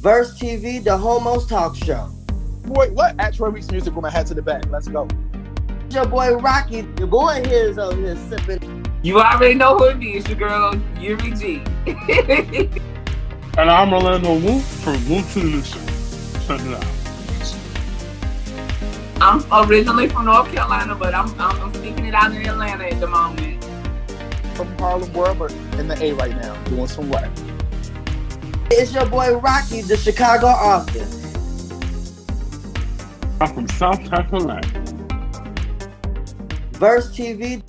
Verse TV, the Homos Talk Show. Boy, what? At Troy Weeks Music with my hat to the back. Let's go. Your boy Rocky, your boy here is over here sipping. You already know who it is, your girl, Yuri G. and I'm Orlando Wu from Wu to the Show. Check it out. I'm originally from North Carolina, but I'm, I'm, I'm speaking it out in Atlanta at the moment. From Harlem World, but in the A right now, doing some work. It's your boy Rocky, the Chicago author. I'm from South Carolina. Verse TV.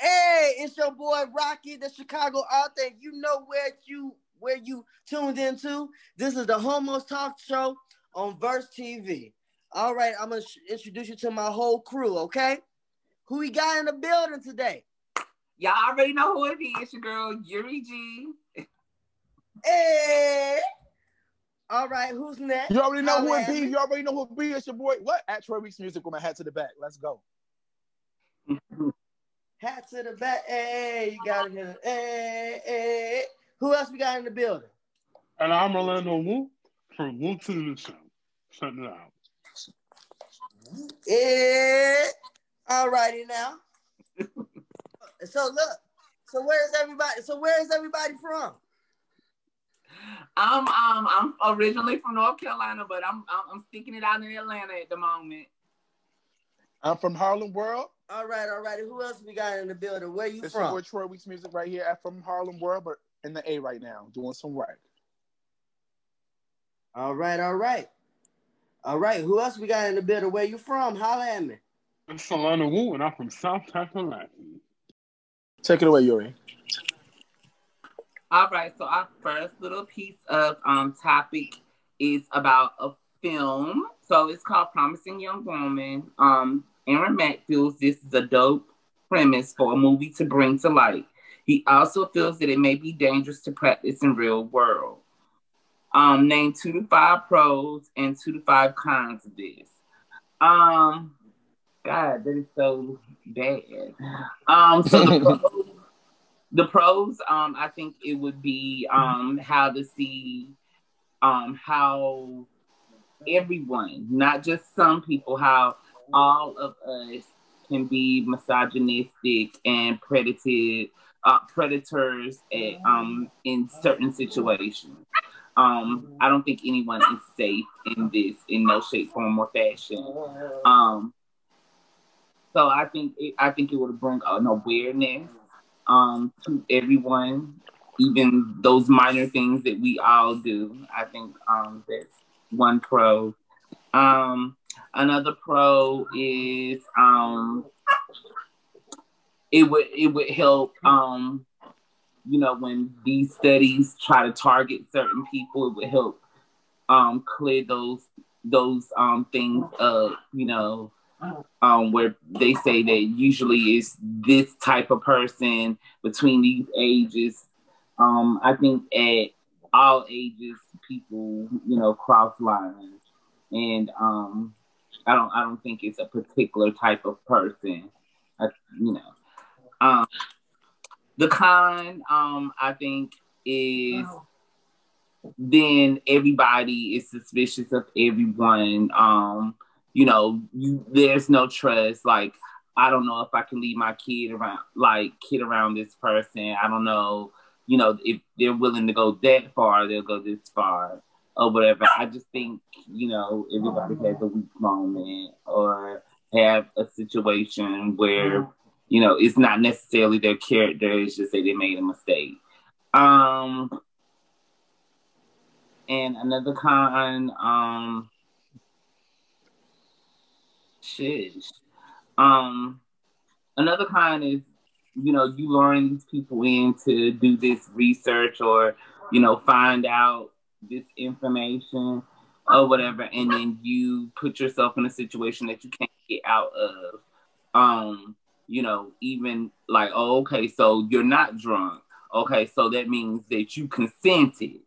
Hey, it's your boy Rocky, the Chicago author. You know where you where you tuned into. This is the Homos Talk Show on Verse TV. All right, I'm gonna sh- introduce you to my whole crew. Okay, who we got in the building today? Y'all already know who it is. Your girl Yuri G. Hey. All right, who's next? You already know who it be. Holla You already know who it be. It's your boy. What? At Troy Weeks Music with my hat to the back. Let's go. Hat to the back. Hey, you got it. Here. Hey, hey. Who else we got in the building? And I'm Orlando Wu from Wu to the Show. Check it out. Yeah. All righty now. so look. So where's everybody? So where is everybody from? I'm um I'm originally from North Carolina, but I'm I'm, I'm sticking it out in Atlanta at the moment. I'm from Harlem World. All right, all right. Who else we got in the building? Where you It's your boy from? Troy Weeks Music right here at from Harlem World, but in the A right now, doing some work. All right, all right. All right. Who else we got in the building? Where you from? Holla at me. It's Orlando Wu, and I'm from South Carolina. Take it away, Yuri. All right, so our first little piece of um topic is about a film. So it's called Promising Young Woman. Um, Aaron Mack feels this is a dope premise for a movie to bring to light. He also feels that it may be dangerous to practice in real world. Um, name two to five pros and two to five cons of this. Um, God, that is so bad. Um, so the pros, the pros, um, I think it would be um how to see um how everyone, not just some people, how all of us can be misogynistic and predated uh, predators at, um in certain situations. Um, I don't think anyone is safe in this in no shape, form, or fashion. Um, so I think it, I think it would bring an awareness um, to everyone, even those minor things that we all do. I think um, that's one pro. Um, another pro is um, it would it would help um, you know when these studies try to target certain people, it would help um, clear those those um, things up. You know um, where they say that usually it's this type of person between these ages. Um, I think at all ages, people, you know, cross lines, and um, I don't, I don't think it's a particular type of person. I, you know, um, the con, um, I think is then everybody is suspicious of everyone. Um, you know, you there's no trust. Like, I don't know if I can leave my kid around, like kid around this person. I don't know, you know, if they're willing to go that far, they'll go this far or whatever. I just think, you know, everybody has a weak moment or have a situation where, you know, it's not necessarily their character. It's just that they made a mistake. Um, and another con, um, shit. Um, another kind is, you know, you luring these people in to do this research or, you know, find out this information or whatever, and then you put yourself in a situation that you can't get out of. Um, you know, even like, oh, okay, so you're not drunk. Okay, so that means that you consented,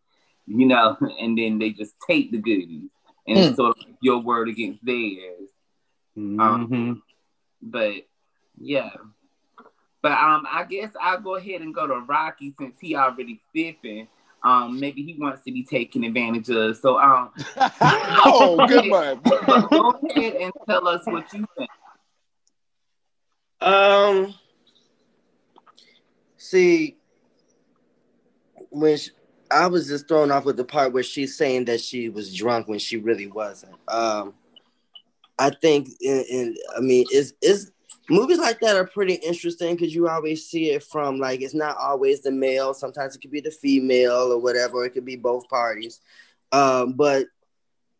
you know, and then they just take the goodies and it's sort of your word against theirs. Mm-hmm. Um, but yeah, But um, I guess I'll go ahead and go to Rocky since he already fipping. Um, maybe he wants to be taken advantage of. So um, oh, good one. go ahead and tell us what you think. Um, see, when she, I was just thrown off with the part where she's saying that she was drunk when she really wasn't. Um, I think, in, in I mean, is is movies like that are pretty interesting because you always see it from like it's not always the male. Sometimes it could be the female or whatever. It could be both parties, um, but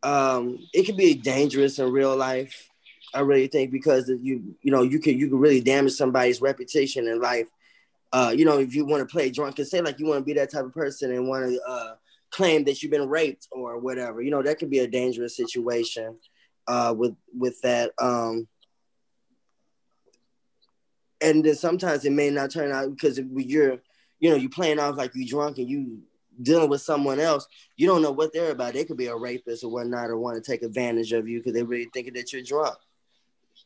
um, it can be dangerous in real life. I really think because you you know you can you can really damage somebody's reputation in life. Uh, you know, if you want to play drunk and say like you want to be that type of person and want to uh, claim that you've been raped or whatever, you know, that could be a dangerous situation uh, with with that. Um, and then sometimes it may not turn out because you're, you know, you playing off like you're drunk and you dealing with someone else, you don't know what they're about. They could be a rapist or whatnot, or want to take advantage of you because they're really thinking that you're drunk.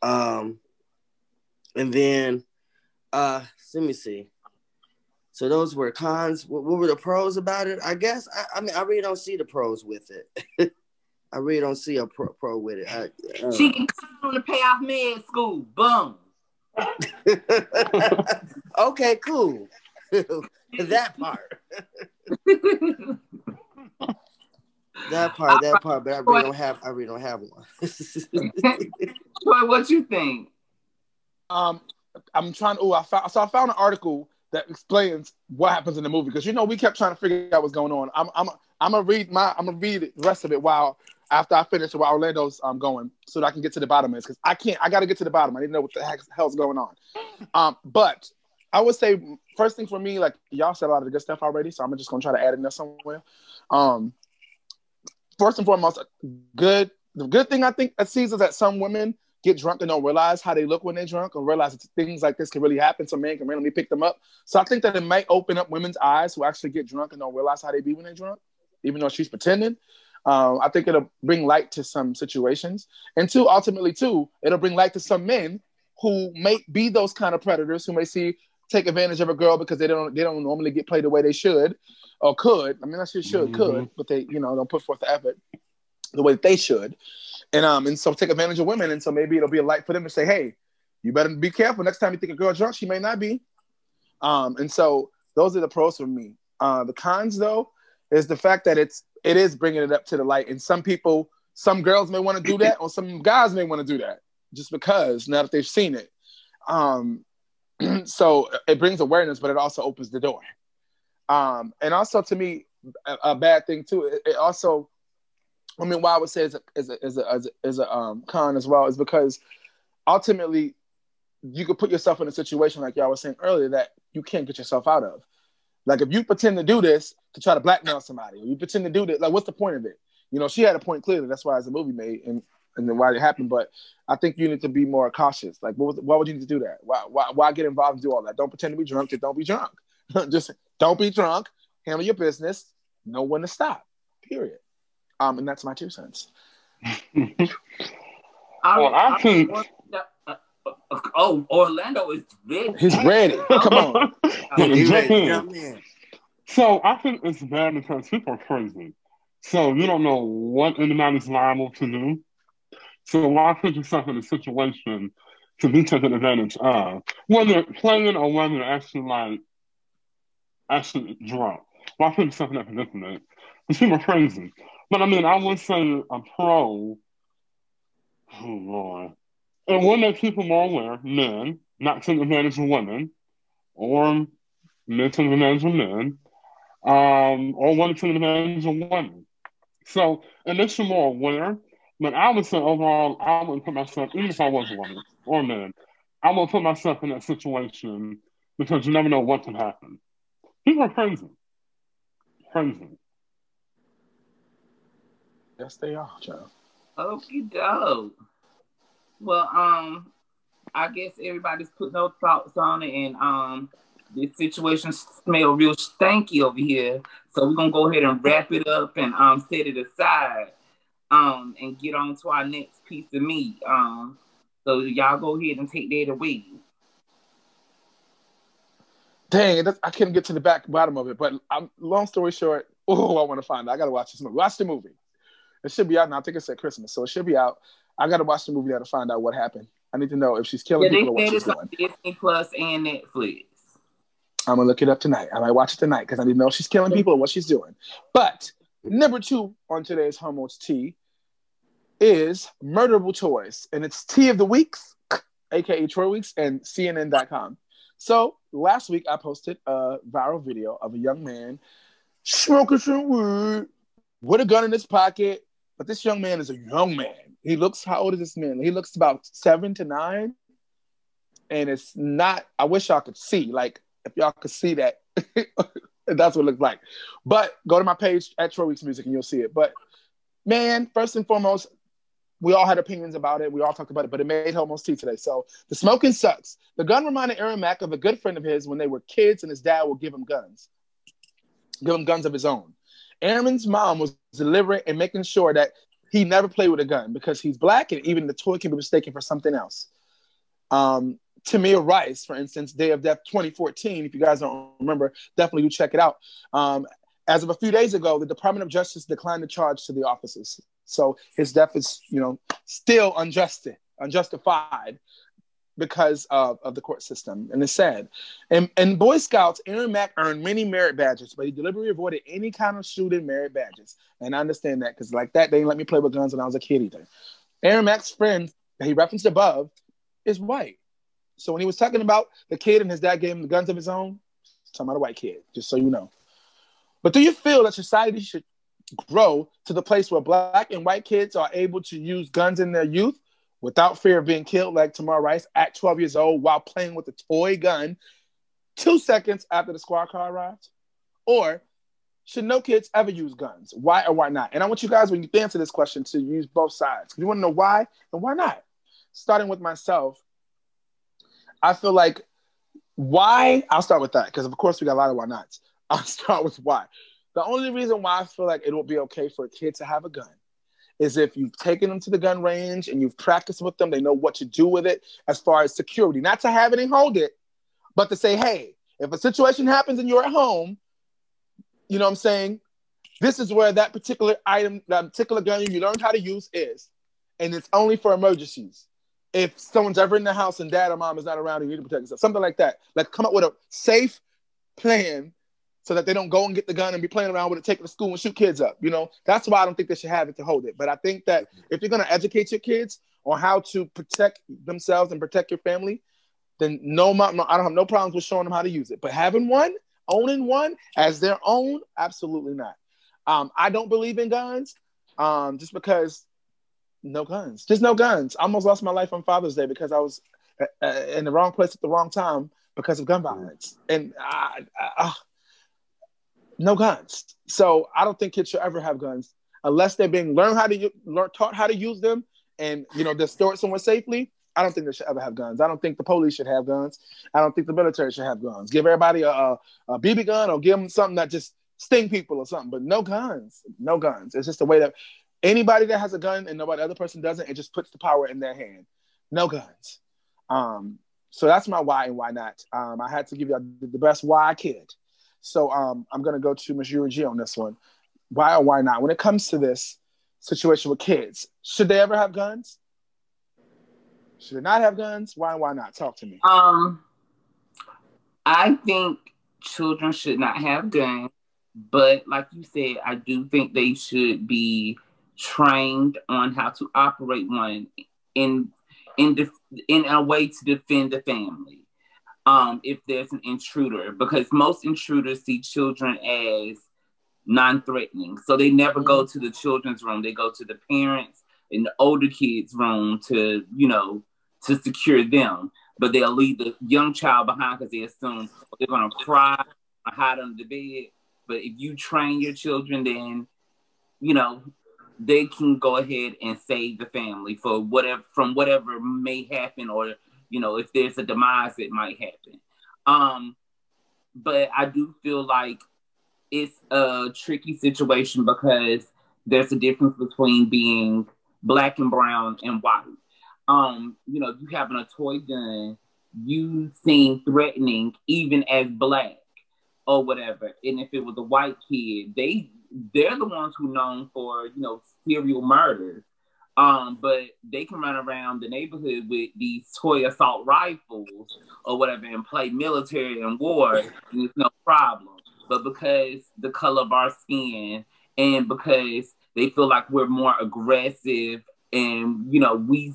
Um, and then, uh, let me see. So those were cons. What, were the pros about it? I guess. I, I, mean, I really don't see the pros with it. I really don't see a pro, pro with it. I, uh, she can come on to pay off med school. Boom. okay, cool. that part. that part, that part, but I really don't have I really don't have one. Boy, what you think? Um I'm trying to oh I found so I found an article that explains what happens in the movie because you know we kept trying to figure out what's going on. I'm I'm I'm gonna read my I'm gonna read the rest of it while after I finish while Orlando's um, going so that I can get to the bottom of this because I can't I gotta get to the bottom. I need to know what the heck, hell's going on. Um, but I would say first thing for me, like y'all said a lot of the good stuff already, so I'm just gonna try to add in there somewhere. Um, first and foremost, good the good thing I think that sees is that some women get drunk and don't realize how they look when they're drunk or realize that things like this can really happen. Some men can randomly pick them up. So I think that it might open up women's eyes who actually get drunk and don't realize how they be when they're drunk, even though she's pretending. Um, I think it'll bring light to some situations. And two, ultimately, too, it'll bring light to some men who may be those kind of predators who may see take advantage of a girl because they don't they don't normally get played the way they should or could. I mean, not sure should, mm-hmm. could, but they you know don't put forth the effort the way that they should. And um and so take advantage of women. And so maybe it'll be a light for them to say, hey, you better be careful next time you think a girl drunk, she may not be. Um, and so those are the pros for me. Uh, the cons though is the fact that it's it is bringing it up to the light, and some people, some girls may want to do that, or some guys may want to do that just because now that they've seen it. Um, so it brings awareness, but it also opens the door. Um, and also to me, a, a bad thing too. It, it, also, I mean, why I would say is a is a is a, is a, um, con as well is because ultimately you could put yourself in a situation like y'all was saying earlier that you can't get yourself out of. Like if you pretend to do this to try to blackmail somebody, or you pretend to do that. like what's the point of it? You know, she had a point clearly. That's why it's a movie made, and and then why it happened. But I think you need to be more cautious. Like, what was, why would you need to do that? Why, why, why get involved and do all that? Don't pretend to be drunk. Just don't be drunk. just don't be drunk. Handle your business. Know when to stop. Period. Um, and that's my two cents. well, I think. Oh, Orlando is ready. He's ready. Come on. He's ready. So I think it's bad because people are crazy. So you don't know what anyone is liable to do. So why put yourself in a situation to be taken advantage of, whether playing or whether actually like actually drunk? Why put yourself in that predicament? Because people are crazy. But I mean, I would say a pro. Oh Lord, it will make people more aware, men, not taking advantage of women, or men taking advantage of men, um, or women taking advantage of women. So it makes you more aware. But I would say overall, I wouldn't put myself, even if I was a woman or a man, I won't put myself in that situation because you never know what can happen. People are crazy. Crazy. Yes, they are, Joe. Okie doke. Well, um, I guess everybody's put no thoughts on it, and um, this situation smell real stanky over here. So we're gonna go ahead and wrap it up and um set it aside um and get on to our next piece of meat. Um so y'all go ahead and take that away. dang, I couldn't get to the back bottom of it. But I'm, long story short, oh, I want to find. Out. I gotta watch this movie. Watch the movie. It should be out now. I think it's at Christmas, so it should be out. I gotta watch the movie now to find out what happened. I need to know if she's killing yeah, people or what she's doing. Disney Plus and Netflix. I'm gonna look it up tonight. I might watch it tonight because I need to know she's killing people and what she's doing. But number two on today's Homos Tea is Murderable Toys, and it's Tea of the Weeks, aka Troy Weeks, and CNN.com. So last week I posted a viral video of a young man smoking some weed with a gun in his pocket. But this young man is a young man. He looks how old is this man? He looks about seven to nine. And it's not, I wish y'all could see, like if y'all could see that, that's what it looks like. But go to my page at Troy Weeks Music and you'll see it. But man, first and foremost, we all had opinions about it. We all talked about it, but it made Homos Tea today. So the smoking sucks. The gun reminded Aaron Mack of a good friend of his when they were kids and his dad would give him guns, give him guns of his own. Aaron's mom was deliberate in making sure that he never played with a gun because he's black and even the toy can be mistaken for something else. Um, Tamir Rice, for instance, Day of Death 2014, if you guys don't remember, definitely you check it out. Um, as of a few days ago, the Department of Justice declined the charge to the officers. So his death is, you know, still unjust, unjustified because of, of the court system. And it's sad. And, and Boy Scouts, Aaron Mack earned many merit badges, but he deliberately avoided any kind of shooting merit badges. And I understand that because like that, they didn't let me play with guns when I was a kid either. Aaron Mack's friend that he referenced above is white. So when he was talking about the kid and his dad gave him the guns of his own, talking about a white kid, just so you know. But do you feel that society should grow to the place where black and white kids are able to use guns in their youth without fear of being killed, like Tamir Rice at 12 years old while playing with a toy gun two seconds after the squad car arrived? Or should no kids ever use guns? Why or why not? And I want you guys, when you answer this question, to use both sides. You want to know why and why not? Starting with myself, I feel like why, I'll start with that because, of course, we got a lot of why nots. I'll start with why. The only reason why I feel like it will be okay for a kid to have a gun is if you've taken them to the gun range and you've practiced with them, they know what to do with it as far as security. Not to have it and hold it, but to say, hey, if a situation happens and you're at home, you know what I'm saying? This is where that particular item, that particular gun you learned how to use is. And it's only for emergencies. If someone's ever in the house and dad or mom is not around, you need to protect yourself. Something like that. Like come up with a safe plan so that they don't go and get the gun and be playing around with it, take it to school and shoot kids up. You know, that's why I don't think they should have it to hold it. But I think that if you're going to educate your kids on how to protect themselves and protect your family, then no, no, I don't have no problems with showing them how to use it. But having one, owning one as their own, absolutely not. Um, I don't believe in guns, um, just because no guns, just no guns. I almost lost my life on Father's Day because I was uh, uh in the wrong place at the wrong time because of gun violence, and I, I, I no guns. So I don't think kids should ever have guns unless they're being learned how to learn taught how to use them and you know they're stored somewhere safely. I don't think they should ever have guns. I don't think the police should have guns. I don't think the military should have guns. Give everybody a, a, a BB gun or give them something that just sting people or something, but no guns. No guns. It's just the way that anybody that has a gun and nobody other person doesn't, it just puts the power in their hand. No guns. Um, so that's my why and why not. Um, I had to give you the best why I could. So um, I'm going to go to Ms. G on this one. Why or why not? When it comes to this situation with kids, should they ever have guns? Should they not have guns? Why and why not? Talk to me. Um, I think children should not have guns, but like you said, I do think they should be trained on how to operate one in in def- in a way to defend the family um, if there's an intruder, because most intruders see children as non-threatening. So they never go mm-hmm. to the children's room. They go to the parents and the older kids' room to, you know, to secure them. But they'll leave the young child behind because they assume they're gonna cry or hide under the bed. But if you train your children, then you know they can go ahead and save the family for whatever from whatever may happen or you know, if there's a demise, it might happen. Um, but I do feel like it's a tricky situation because there's a difference between being black and brown and white. Um, you know, you having a toy gun you seem threatening even as black or whatever. And if it was a white kid, they they're the ones who known for, you know, serial murders. Um, but they can run around the neighborhood with these toy assault rifles or whatever and play military and war, and it's no problem. But because the color of our skin and because they feel like we're more aggressive and you know we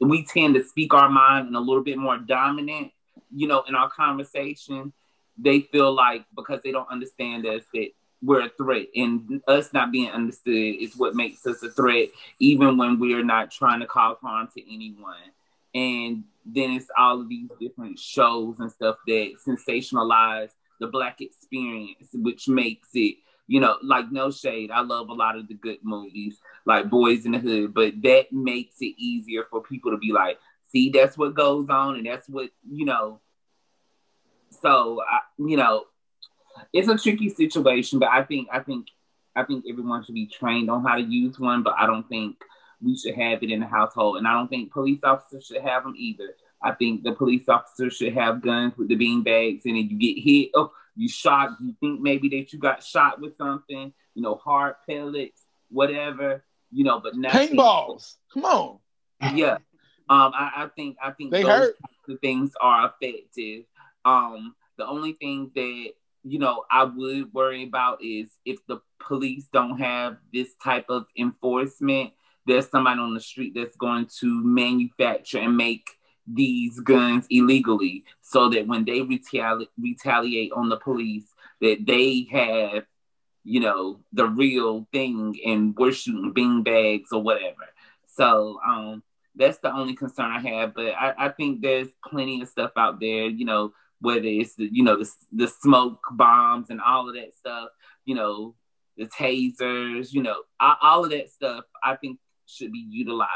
we tend to speak our mind and a little bit more dominant, you know, in our conversation, they feel like because they don't understand us that we're a threat and us not being understood is what makes us a threat even when we're not trying to cause harm to anyone. And then it's all of these different shows and stuff that sensationalize the black experience which makes it you know like no shade i love a lot of the good movies like boys in the hood but that makes it easier for people to be like see that's what goes on and that's what you know. So I, you know it's a tricky situation, but I think I think I think everyone should be trained on how to use one, but I don't think we should have it in the household, and I don't think police officers should have them either. I think the police officers should have guns with the bean bags, and if you get hit, oh, you shot, you think maybe that you got shot with something, you know, hard pellets, whatever, you know, but paintballs. Come on. Yeah. Um, I, I think I think they hurt. The things are effective. Um, the only thing that you know, I would worry about is if the police don't have this type of enforcement, there's somebody on the street that's going to manufacture and make these guns illegally so that when they retali- retaliate on the police that they have you know the real thing and we're shooting bean bags or whatever. So um that's the only concern i have but I, I think there's plenty of stuff out there you know whether it's the you know the the smoke bombs and all of that stuff, you know, the tasers, you know, all of that stuff. I think should be utilized.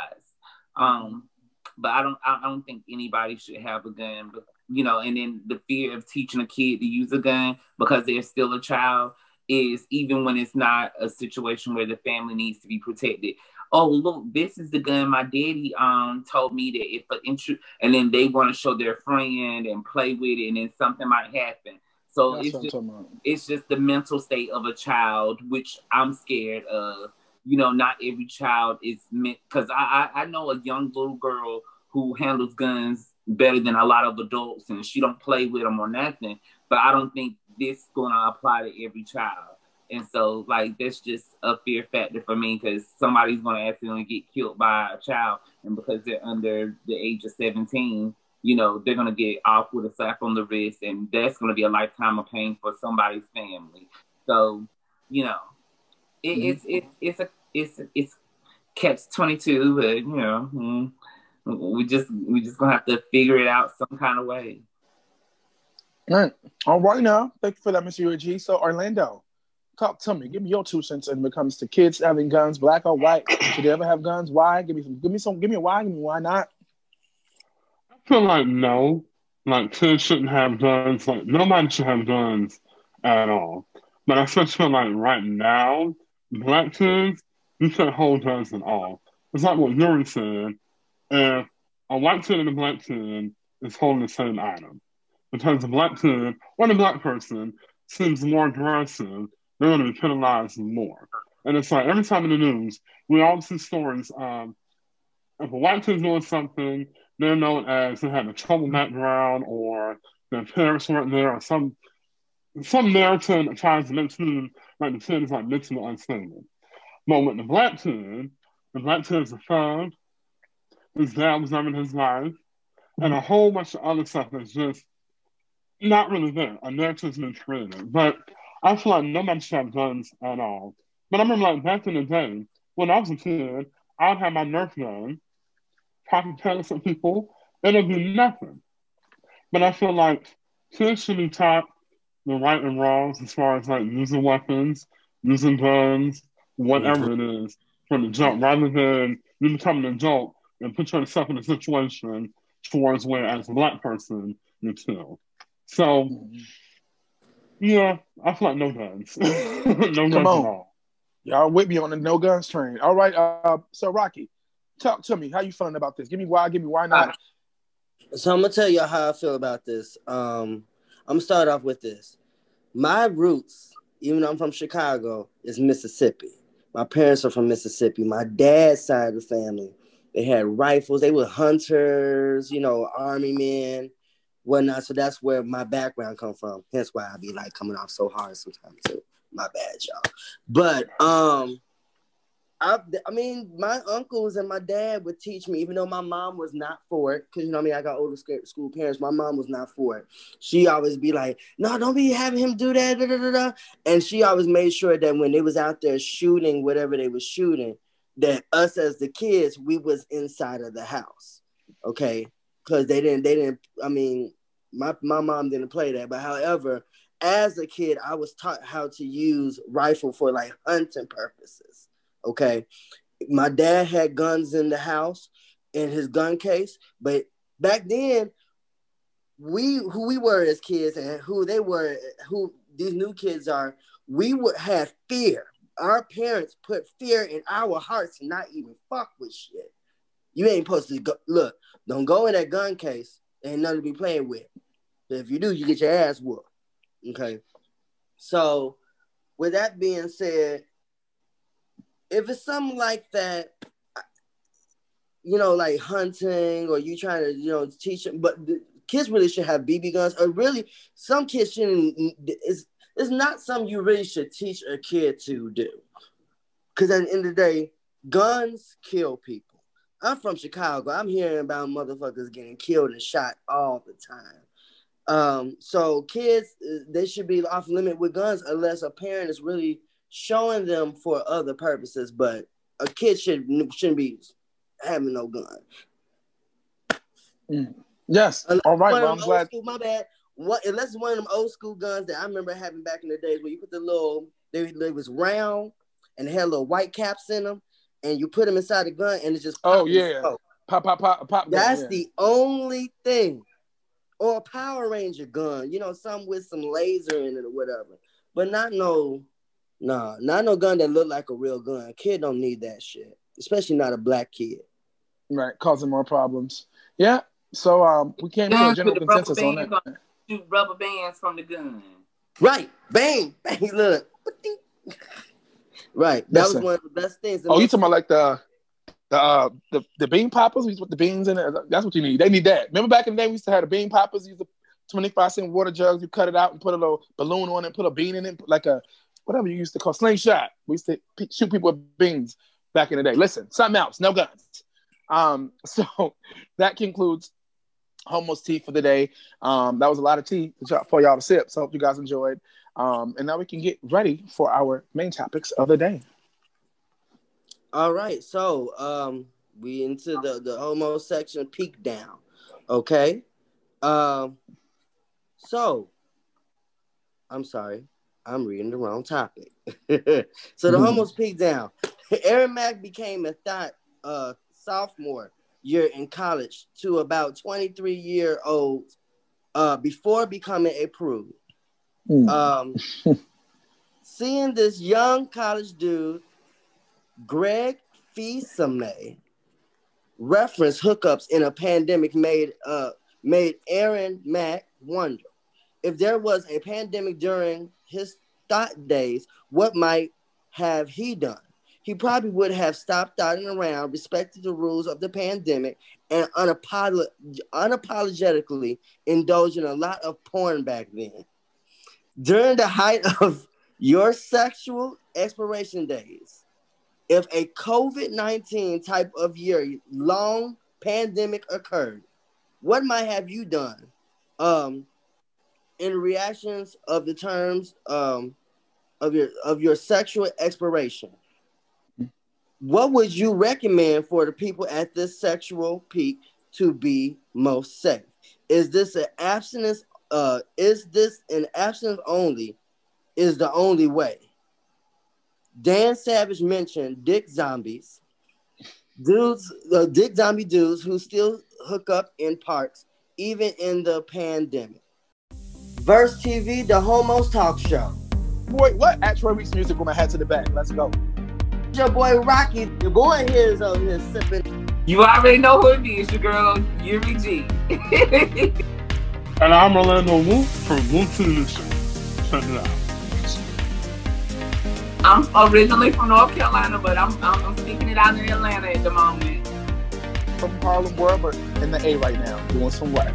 Um, but I don't I don't think anybody should have a gun. But you know, and then the fear of teaching a kid to use a gun because they're still a child is even when it's not a situation where the family needs to be protected oh look, this is the gun my daddy um told me that if an intru- and then they want to show their friend and play with it, and then something might happen. So That's it's just it's just the mental state of a child, which I'm scared of. You know, not every child is meant because I, I I know a young little girl who handles guns better than a lot of adults, and she don't play with them or nothing. But I don't think this is gonna apply to every child. And so, like, that's just a fear factor for me because somebody's going to accidentally get killed by a child. And because they're under the age of 17, you know, they're going to get off with a slap on the wrist. And that's going to be a lifetime of pain for somebody's family. So, you know, it, mm-hmm. it's, it's, it's a, it's, it's catch 22, but, you know, hmm, we just, we just going to have to figure it out some kind of way. All right. All right now. Thank you for that, Mr. UG. So, Orlando talk to me. Give me your two cents when it comes to kids having guns, black or white. Should they ever have guns? Why? Give me some. Give me some. Give me a why. Give me why not. I feel like no. Like kids shouldn't have guns. Like nobody should have guns at all. But I just feel like right now, black kids, you should hold guns at all. It's like what Yuri said. If a white kid and a black kid is holding the same item, because a black kid or a black person seems more aggressive they're going to be penalized more. And it's like every time in the news, we all see stories. Um, if a white kid's doing something, they're known as they had a trouble background or their parents weren't there or some some narrative that tries to make seem like the kid is like mentally unstable. But with the black kid, the black kid is a thug, his dad was never his life, and a whole bunch of other stuff that's just not really there. A narrative's been created. But I feel like nobody should have guns at all. But I remember like back in the day, when I was a kid, I'd have my Nerf gun, popping pellets some people, it'd be nothing. But I feel like kids should be taught the right and wrongs as far as like using weapons, using guns, whatever it is, from the jump, rather than you becoming an adult and put yourself in a situation towards where as a black person you're kill. So mm-hmm. Yeah, I feel like no guns. no Come guns on. at all. Y'all with me on the no guns train. All right, uh, so Rocky, talk to me. How you feeling about this? Give me why, give me why not. So I'm gonna tell y'all how I feel about this. Um, I'm gonna start off with this. My roots, even though I'm from Chicago, is Mississippi. My parents are from Mississippi. My dad's side of the family, they had rifles. They were hunters, you know, army men, whatnot. So that's where my background come from. Hence why I be like coming off so hard sometimes too. My bad, y'all. But um, I, I mean, my uncles and my dad would teach me, even though my mom was not for it, because you know, I mean, I got older school parents. My mom was not for it. She always be like, "No, don't be having him do that." Da, da, da, da. And she always made sure that when they was out there shooting whatever they was shooting, that us as the kids, we was inside of the house, okay? Because they didn't, they didn't. I mean, my my mom didn't play that, but however, as a kid, I was taught how to use rifle for like hunting purposes Okay. My dad had guns in the house in his gun case, but back then, we who we were as kids and who they were, who these new kids are, we would have fear. Our parents put fear in our hearts to not even fuck with shit. You ain't supposed to go look, don't go in that gun case. Ain't nothing to be playing with. If you do, you get your ass whooped. Okay. So with that being said, if it's something like that, you know, like hunting or you trying to, you know, teach them, but the kids really should have BB guns, or really some kids shouldn't. It's it's not something you really should teach a kid to do, because at the end of the day, guns kill people. I'm from Chicago. I'm hearing about motherfuckers getting killed and shot all the time. Um, so kids, they should be off limit with guns unless a parent is really showing them for other purposes, but a kid should shouldn't be having no gun. Mm. Yes. Unless All right. Well, I'm glad. School, my bad. What unless one of them old school guns that I remember having back in the days where you put the little they, they was round and had little white caps in them, and you put them inside the gun and it just oh yeah pop pop pop pop. That's gun, yeah. the only thing. Or a Power Ranger gun, you know, some with some laser in it or whatever, but not no Nah, not no gun that look like a real gun. A kid don't need that shit, especially not a black kid. Right, causing more problems. Yeah. So um, we came to a general consensus on that. On, shoot rubber bands from the gun. Right, bang, bang. Look. Right, that Listen. was one of the best things. Oh, you talking about like the the uh, the the bean poppers? We put the beans in it. That's what you need. They need that. Remember back in the day, we used to have the bean poppers. You used to 25 cent water jugs. You cut it out and put a little balloon on it, put a bean in it, like a whatever you used to call slingshot. We used to shoot people with beans back in the day. Listen, something else, no guns. Um, so that concludes Homo's tea for the day. Um, that was a lot of tea for y'all to sip. So hope you guys enjoyed. Um, and now we can get ready for our main topics of the day. All right, so um, we into the the homo section peak down. Okay, um, so I'm sorry. I'm reading the wrong topic. so the mm-hmm. homos peaked down. Aaron Mack became a thought uh, sophomore year in college to about 23 year old uh, before becoming a prude. Mm. Um, seeing this young college dude, Greg Fisame, reference hookups in a pandemic made uh, made Aaron Mack wonder if there was a pandemic during his thought days, what might have he done? He probably would have stopped dotting around, respected the rules of the pandemic, and unapolog- unapologetically indulged in a lot of porn back then. During the height of your sexual exploration days, if a COVID 19 type of year long pandemic occurred, what might have you done? Um, in reactions of the terms um, of your of your sexual exploration, what would you recommend for the people at this sexual peak to be most safe? Is this an abstinence? Uh, is this an abstinence only? Is the only way? Dan Savage mentioned dick zombies, dudes, uh, dick zombie dudes who still hook up in parks even in the pandemic. Verse TV, the Homos Talk Show. Boy, what? At Troy Weeks Music with my hat to the back. Let's go. Your boy Rocky, your boy here is over here sipping You already know who it is, your girl, Yuri G. and I'm Orlando Wu from Wu to Show. Check it out. I'm originally from North Carolina, but I'm, I'm, I'm speaking it out in Atlanta at the moment. From Harlem World, but in the A right now, doing some work.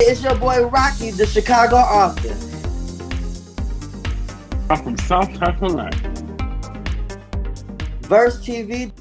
It's your boy Rocky, the Chicago author. I'm from South Carolina. Verse TV.